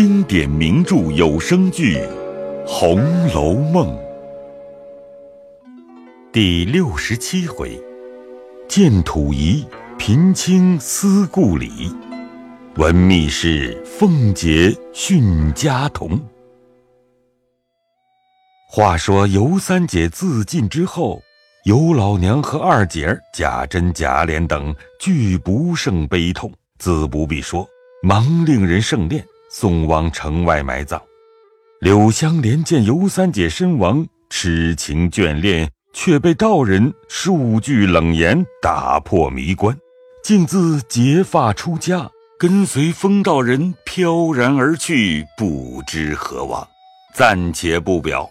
经典名著有声剧《红楼梦》第六十七回：见土仪，平清思故里；闻密室，凤姐训家童。话说尤三姐自尽之后，尤老娘和二姐儿贾珍、贾琏等俱不胜悲痛，自不必说，忙令人盛殓。送往城外埋葬。柳香莲见尤三姐身亡，痴情眷恋，却被道人数句冷言打破迷关，竟自结发出家，跟随风道人飘然而去，不知何往。暂且不表，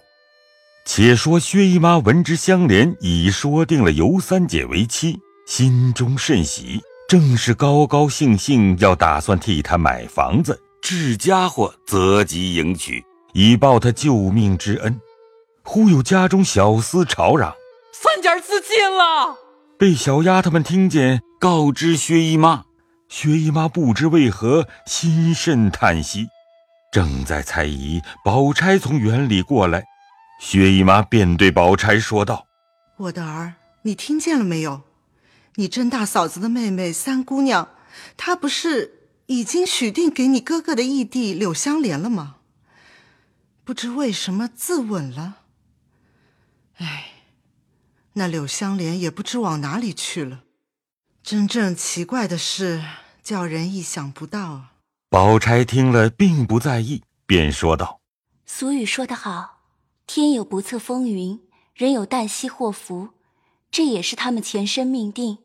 且说薛姨妈闻知香莲已说定了尤三姐为妻，心中甚喜，正是高高兴兴要打算替她买房子。置家伙择吉迎娶，以报他救命之恩。忽有家中小厮吵嚷：“三姐自尽了！”被小丫头们听见，告知薛姨妈。薛姨妈不知为何，心甚叹息，正在猜疑，宝钗从园里过来，薛姨妈便对宝钗说道：“我的儿，你听见了没有？你甄大嫂子的妹妹三姑娘，她不是……”已经许定给你哥哥的义弟柳香莲了吗？不知为什么自刎了。哎，那柳香莲也不知往哪里去了。真正奇怪的事，叫人意想不到啊。宝钗听了，并不在意，便说道：“俗语说得好，天有不测风云，人有旦夕祸福，这也是他们前生命定。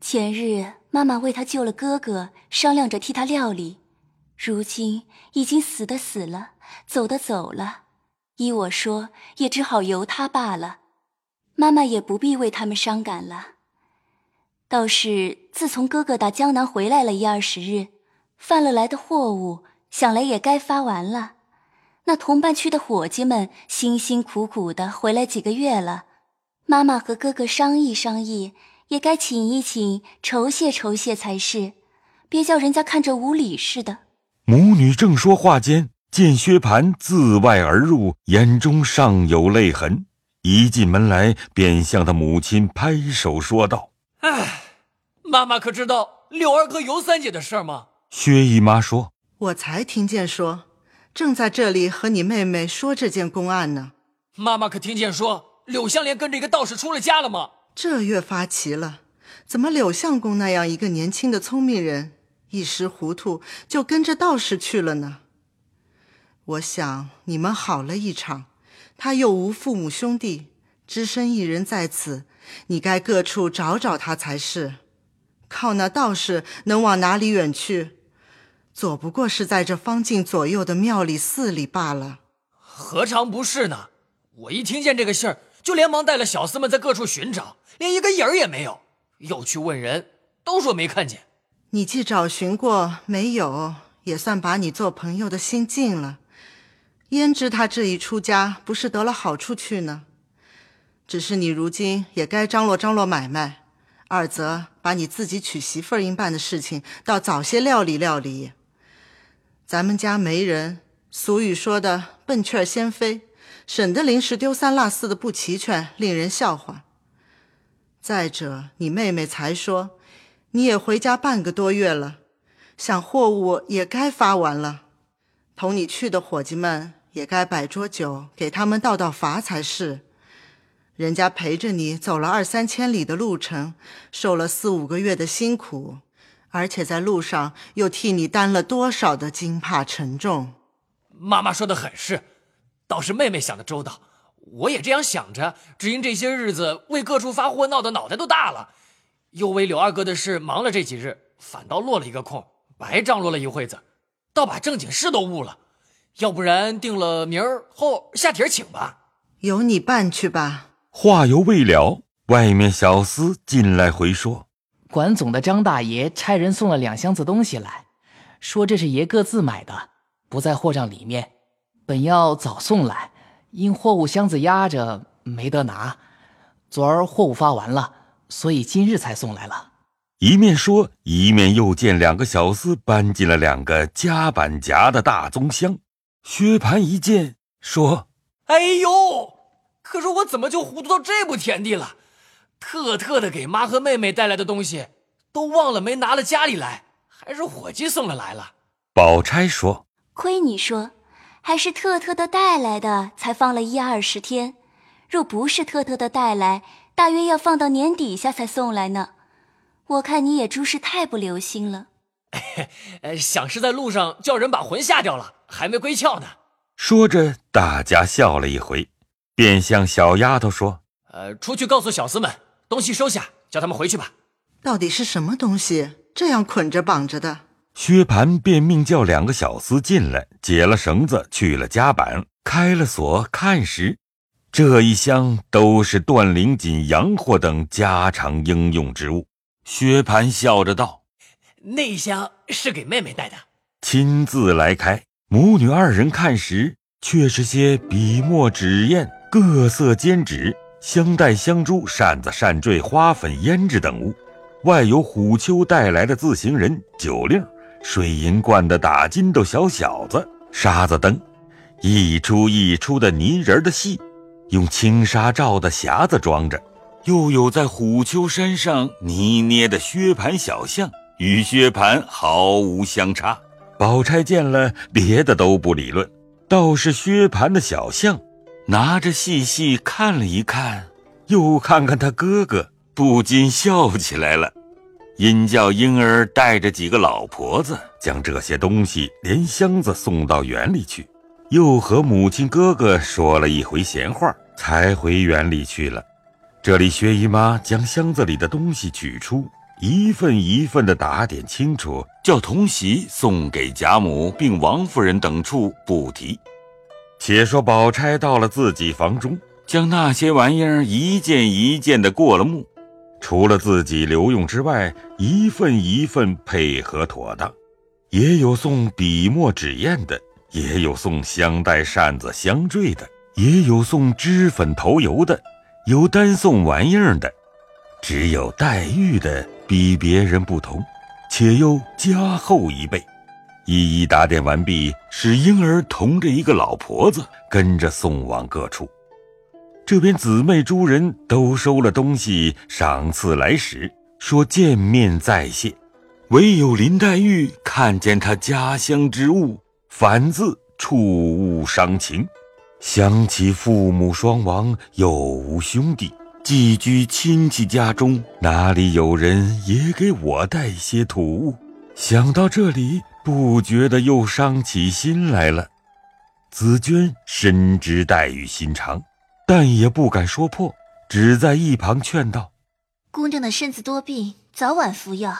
前日。”妈妈为他救了哥哥，商量着替他料理。如今已经死的死了，走的走了，依我说，也只好由他罢了。妈妈也不必为他们伤感了。倒是自从哥哥打江南回来了一二十日，贩了来的货物，想来也该发完了。那同伴区的伙计们辛辛苦苦的回来几个月了，妈妈和哥哥商议商议。也该请一请，酬谢酬谢才是，别叫人家看着无礼似的。母女正说话间，见薛蟠自外而入，眼中尚有泪痕。一进门来，便向他母亲拍手说道：“哎，妈妈可知道柳二哥尤三姐的事吗？”薛姨妈说：“我才听见说，正在这里和你妹妹说这件公案呢。妈妈可听见说柳香莲跟着一个道士出了家了吗？”这越发奇了，怎么柳相公那样一个年轻的聪明人，一时糊涂就跟着道士去了呢？我想你们好了一场，他又无父母兄弟，只身一人在此，你该各处找找他才是。靠那道士能往哪里远去？左不过是在这方近左右的庙里寺里罢了。何尝不是呢？我一听见这个信儿。就连忙带了小厮们在各处寻找，连一个影儿也没有。又去问人，都说没看见。你既找寻过没有，也算把你做朋友的心尽了。焉知他这一出家，不是得了好处去呢？只是你如今也该张罗张罗买卖，二则把你自己娶媳妇儿应办的事情，倒早些料理料理。咱们家没人，俗语说的“笨雀先飞”。省得临时丢三落四的不齐全，令人笑话。再者，你妹妹才说，你也回家半个多月了，想货物也该发完了，同你去的伙计们也该摆桌酒，给他们道道罚才是。人家陪着你走了二三千里的路程，受了四五个月的辛苦，而且在路上又替你担了多少的惊怕沉重。妈妈说的很是。倒是妹妹想的周到，我也这样想着。只因这些日子为各处发货闹得脑袋都大了，又为柳二哥的事忙了这几日，反倒落了一个空，白张罗了一会子，倒把正经事都误了。要不然定了明儿后下帖请吧，由你办去吧。话犹未了，外面小厮进来回说，管总的张大爷差人送了两箱子东西来，说这是爷各自买的，不在货账里面。本要早送来，因货物箱子压着没得拿。昨儿货物发完了，所以今日才送来了。一面说，一面又见两个小厮搬进了两个夹板夹的大棕箱。薛蟠一见，说：“哎呦，可是我怎么就糊涂到这步田地了？特特的给妈和妹妹带来的东西，都忘了没拿了家里来，还是伙计送了来了。”宝钗说：“亏你说，还是特特的带来的，才放了一二十天。若不是特特的带来，大约要放到年底下才送来呢。我看你也诸事太不留心了。呃，想是在路上叫人把魂吓掉了，还没归窍呢。”说着，大家笑了一回，便向小丫头说：“呃，出去告诉小厮们，东西收下，叫他们回去吧。到底是什么东西这样捆着绑着的？”薛蟠便命叫两个小厮进来，解了绳子，去了夹板，开了锁，看时，这一箱都是断灵锦、洋货等家常应用之物。薛蟠笑着道：“那箱是给妹妹带的，亲自来开。”母女二人看时，却是些笔墨纸砚、各色笺纸、香袋、香珠、扇子、扇坠、花粉、胭脂等物，外有虎丘带来的自行人、酒令。水银罐的打金豆小小子，沙子灯，一出一出的泥人的戏，用青纱罩的匣子装着；又有在虎丘山上泥捏的薛蟠小象，与薛蟠毫无相差。宝钗见了，别的都不理论，倒是薛蟠的小象，拿着细细看了一看，又看看他哥哥，不禁笑起来了。因叫婴儿带着几个老婆子，将这些东西连箱子送到园里去，又和母亲哥哥说了一回闲话，才回园里去了。这里薛姨妈将箱子里的东西取出，一份一份的打点清楚，叫童媳送给贾母并王夫人等处不提。且说宝钗到了自己房中，将那些玩意儿一件一件的过了目。除了自己留用之外，一份一份配合妥当，也有送笔墨纸砚的，也有送香袋、扇子、香坠的，也有送脂粉、头油的，有单送玩意儿的。只有黛玉的比别人不同，且又加厚一倍。一一打点完毕，使婴儿同着一个老婆子跟着送往各处。这边姊妹诸人都收了东西，赏赐来时，说见面再谢。唯有林黛玉看见他家乡之物，反自触物伤情，想起父母双亡，又无兄弟，寄居亲戚家中，哪里有人也给我带些土物？想到这里，不觉得又伤起心来了。紫娟深知黛玉心肠。但也不敢说破，只在一旁劝道：“姑娘的身子多病，早晚服药。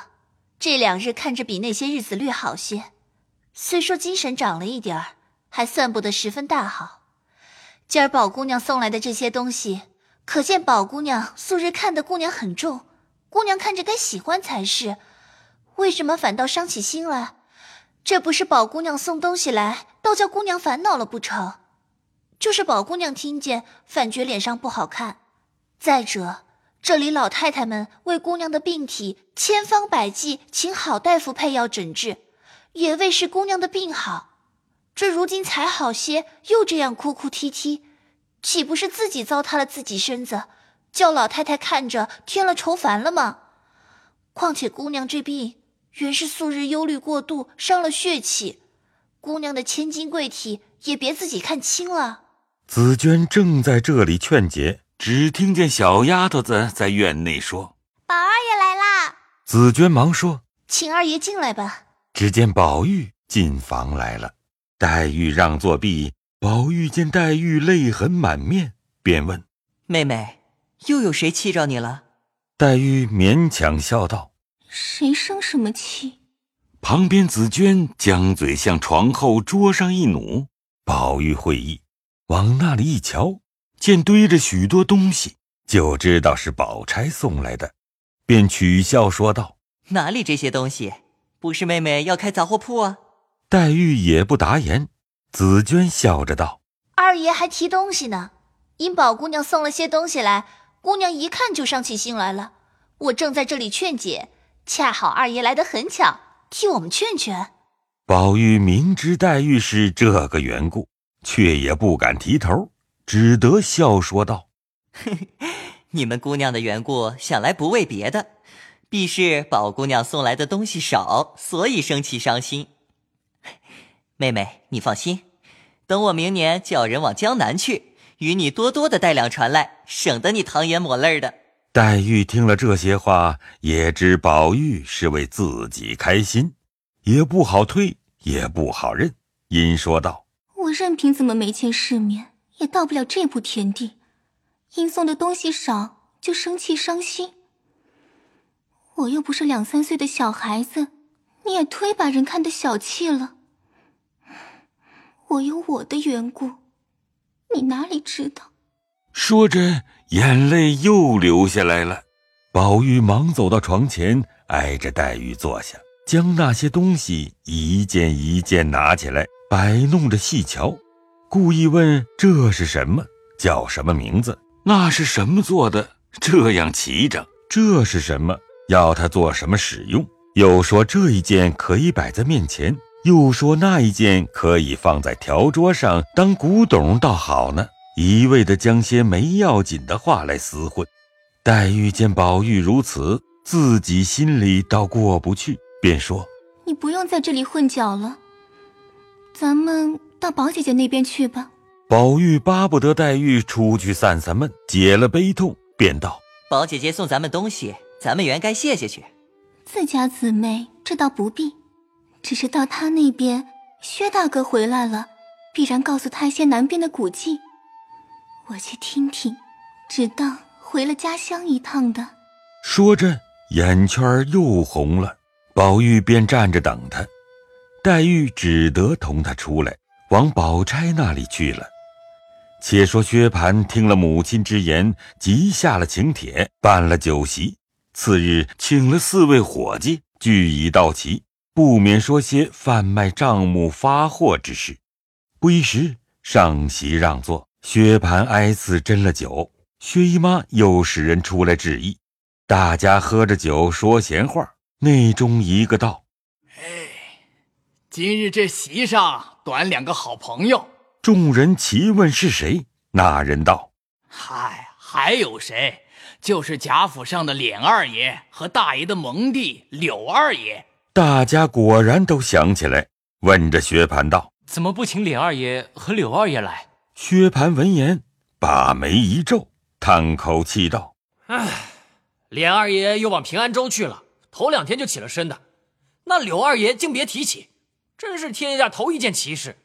这两日看着比那些日子略好些，虽说精神长了一点儿，还算不得十分大好。今儿宝姑娘送来的这些东西，可见宝姑娘素日看的姑娘很重，姑娘看着该喜欢才是。为什么反倒伤起心来？这不是宝姑娘送东西来，倒叫姑娘烦恼了不成？”就是宝姑娘听见，反觉脸上不好看。再者，这里老太太们为姑娘的病体千方百计，请好大夫配药诊治，也为是姑娘的病好。这如今才好些，又这样哭哭啼啼，岂不是自己糟蹋了自己身子，叫老太太看着添了愁烦了吗？况且姑娘这病原是素日忧虑过度，伤了血气，姑娘的千金贵体也别自己看轻了。紫娟正在这里劝解，只听见小丫头子在院内说：“宝二爷来啦！”紫娟忙说：“请二爷进来吧。”只见宝玉进房来了，黛玉让座毕。宝玉见黛玉泪痕满面，便问：“妹妹，又有谁气着你了？”黛玉勉强笑道：“谁生什么气？”旁边紫娟将嘴向床后桌上一努，宝玉会意。往那里一瞧，见堆着许多东西，就知道是宝钗送来的，便取笑说道：“哪里这些东西？不是妹妹要开杂货铺啊？”黛玉也不答言。紫娟笑着道：“二爷还提东西呢，因宝姑娘送了些东西来，姑娘一看就伤起心来了。我正在这里劝解，恰好二爷来得很巧，替我们劝劝。宝玉明知黛玉是这个缘故，却也不敢提头，只得笑说道：“你们姑娘的缘故，想来不为别的，必是宝姑娘送来的东西少，所以生气伤心。妹妹，你放心，等我明年叫人往江南去，与你多多的带两船来，省得你淌眼抹泪的。”黛玉听了这些话，也知宝玉是为自己开心，也不好推，也不好认，因说道：“任凭怎么没见世面，也到不了这步田地。因送的东西少，就生气伤心。我又不是两三岁的小孩子，你也忒把人看得小气了。我有我的缘故，你哪里知道？”说着。眼泪又流下来了，宝玉忙走到床前，挨着黛玉坐下，将那些东西一件一件拿起来，摆弄着细瞧，故意问这是什么，叫什么名字？那是什么做的？这样齐整？这是什么？要他做什么使用？又说这一件可以摆在面前，又说那一件可以放在条桌上当古董，倒好呢。一味的将些没要紧的话来厮混，黛玉见宝玉如此，自己心里倒过不去，便说：“你不用在这里混搅了，咱们到宝姐姐那边去吧。”宝玉巴不得黛玉出去散散闷，解了悲痛，便道：“宝姐姐送咱们东西，咱们原该谢谢去。自家姊妹，这倒不必，只是到他那边，薛大哥回来了，必然告诉他一些南边的古迹。”我去听听，只当回了家乡一趟的。说着，眼圈又红了。宝玉便站着等他，黛玉只得同他出来，往宝钗那里去了。且说薛蟠听了母亲之言，即下了请帖，办了酒席。次日，请了四位伙计，俱已到齐，不免说些贩卖账目发货之事。不一时，上席让座。薛蟠挨次斟了酒，薛姨妈又使人出来致意，大家喝着酒说闲话。内中一个道：“哎，今日这席上短两个好朋友。”众人齐问是谁。那人道：“嗨，还有谁？就是贾府上的琏二爷和大爷的蒙弟柳二爷。”大家果然都想起来，问着薛蟠道：“怎么不请琏二爷和柳二爷来？”薛蟠闻言，把眉一皱，叹口气道：“唉，琏二爷又往平安州去了，头两天就起了身的。那柳二爷竟别提起，真是天下头一件奇事。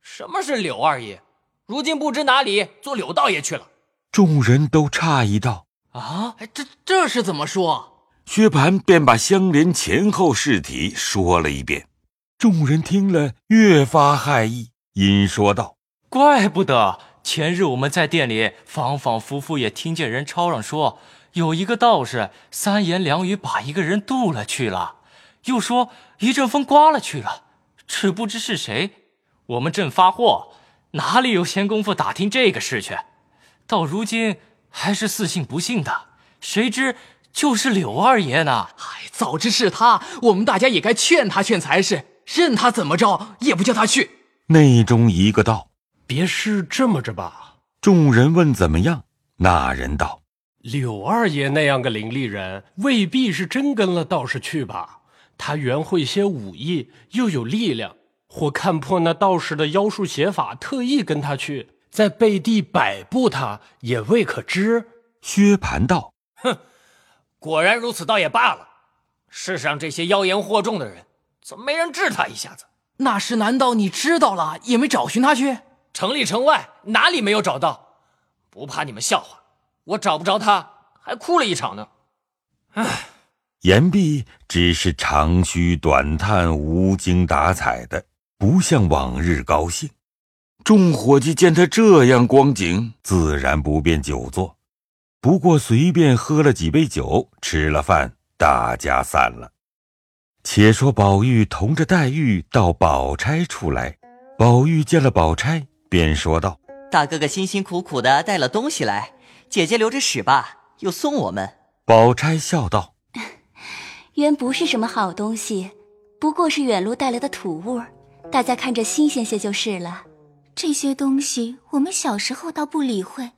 什么是柳二爷？如今不知哪里做柳道爷去了。”众人都诧异道：“啊，这这是怎么说？”薛蟠便把相连前后事体说了一遍。众人听了，越发骇异，因说道。怪不得前日我们在店里反反复复也听见人吵嚷说，有一个道士三言两语把一个人渡了去了，又说一阵风刮了去了，只不知是谁。我们正发货，哪里有闲工夫打听这个事去？到如今还是似信不信的，谁知就是柳二爷呢？哎，早知是他，我们大家也该劝他劝才是，任他怎么着也不叫他去。内中一个道。别是这么着吧？众人问怎么样？那人道：“柳二爷那样个伶俐人，未必是真跟了道士去吧？他原会些武艺，又有力量，或看破那道士的妖术邪法，特意跟他去，在背地摆布他，也未可知。”薛蟠道：“哼，果然如此，倒也罢了。世上这些妖言惑众的人，怎么没人治他一下子？那时难道你知道了，也没找寻他去？”城里城外哪里没有找到？不怕你们笑话，我找不着他，还哭了一场呢。唉，言毕，只是长吁短叹，无精打采的，不像往日高兴。众伙计见他这样光景，自然不便久坐，不过随便喝了几杯酒，吃了饭，大家散了。且说宝玉同着黛玉到宝钗处来，宝玉见了宝钗。便说道：“大哥哥辛辛苦苦的带了东西来，姐姐留着使吧，又送我们。”宝钗笑道：“原不是什么好东西，不过是远路带来的土物，大家看着新鲜些就是了。这些东西我们小时候倒不理会，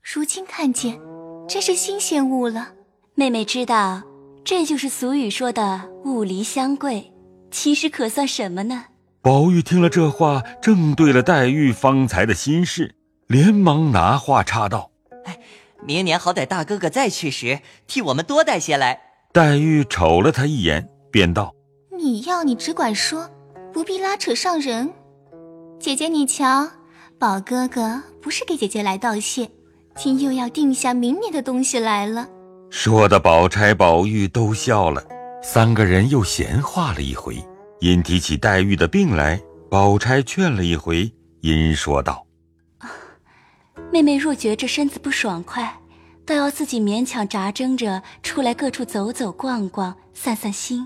如今看见，真是新鲜物了。妹妹知道，这就是俗语说的“物离相贵”，其实可算什么呢？宝玉听了这话，正对了黛玉方才的心事，连忙拿话插道：“哎，明年好歹大哥哥再去时，替我们多带些来。”黛玉瞅了他一眼，便道：“你要你只管说，不必拉扯上人。姐姐，你瞧，宝哥哥不是给姐姐来道谢，今又要定下明年的东西来了。”说的宝钗、宝玉都笑了，三个人又闲话了一回。因提起黛玉的病来，宝钗劝了一回，因说道：“妹妹若觉着身子不爽快，倒要自己勉强扎挣着出来各处走走逛逛，散散心，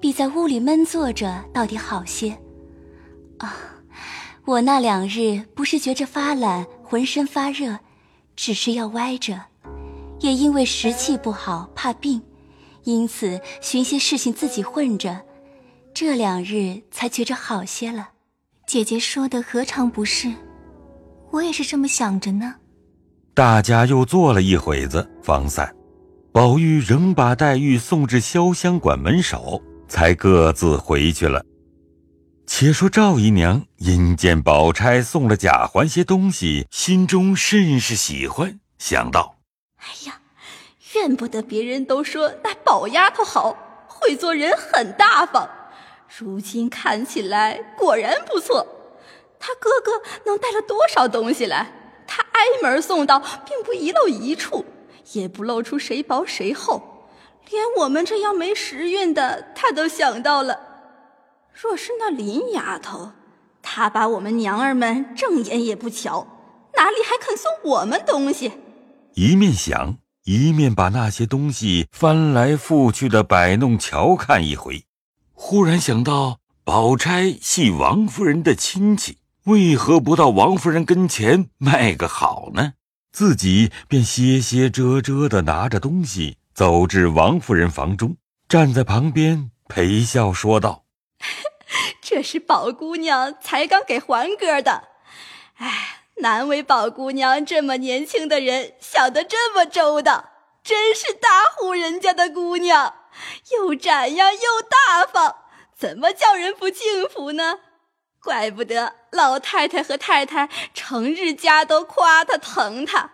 比在屋里闷坐着到底好些。啊，我那两日不是觉着发懒，浑身发热，只是要歪着，也因为时气不好，怕病，因此寻些事情自己混着。”这两日才觉着好些了，姐姐说的何尝不是？我也是这么想着呢。大家又坐了一会子，方散。宝玉仍把黛玉送至潇湘馆门首，才各自回去了。且说赵姨娘因见宝钗送了贾环些东西，心中甚是喜欢，想到：哎呀，怨不得别人都说那宝丫头好，会做人，很大方。如今看起来果然不错，他哥哥能带了多少东西来？他挨门送到，并不遗漏一处，也不露出谁薄谁厚，连我们这样没时运的，他都想到了。若是那林丫头，她把我们娘儿们正眼也不瞧，哪里还肯送我们东西？一面想，一面把那些东西翻来覆去的摆弄瞧看一回。忽然想到，宝钗系王夫人的亲戚，为何不到王夫人跟前卖个好呢？自己便歇歇遮遮的拿着东西走至王夫人房中，站在旁边陪笑说道：“ 这是宝姑娘才刚给环哥的，哎，难为宝姑娘这么年轻的人想得这么周到，真是大户人家的姑娘。”又展样又大方，怎么叫人不敬服呢？怪不得老太太和太太成日家都夸他疼他，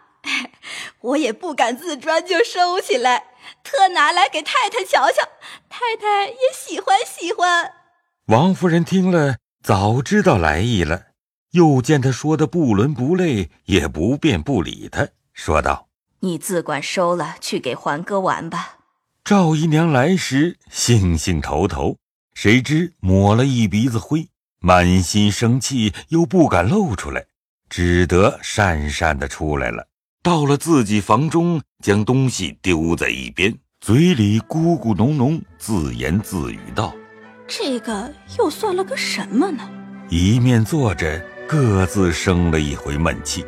我也不敢自专就收起来，特拿来给太太瞧瞧，太太也喜欢喜欢。王夫人听了，早知道来意了，又见他说的不伦不类，也不便不理他，说道：“你自管收了，去给环哥玩吧。”赵姨娘来时兴兴头头，谁知抹了一鼻子灰，满心生气又不敢露出来，只得讪讪的出来了。到了自己房中，将东西丢在一边，嘴里咕咕哝哝，自言自语道：“这个又算了个什么呢？”一面坐着，各自生了一回闷气。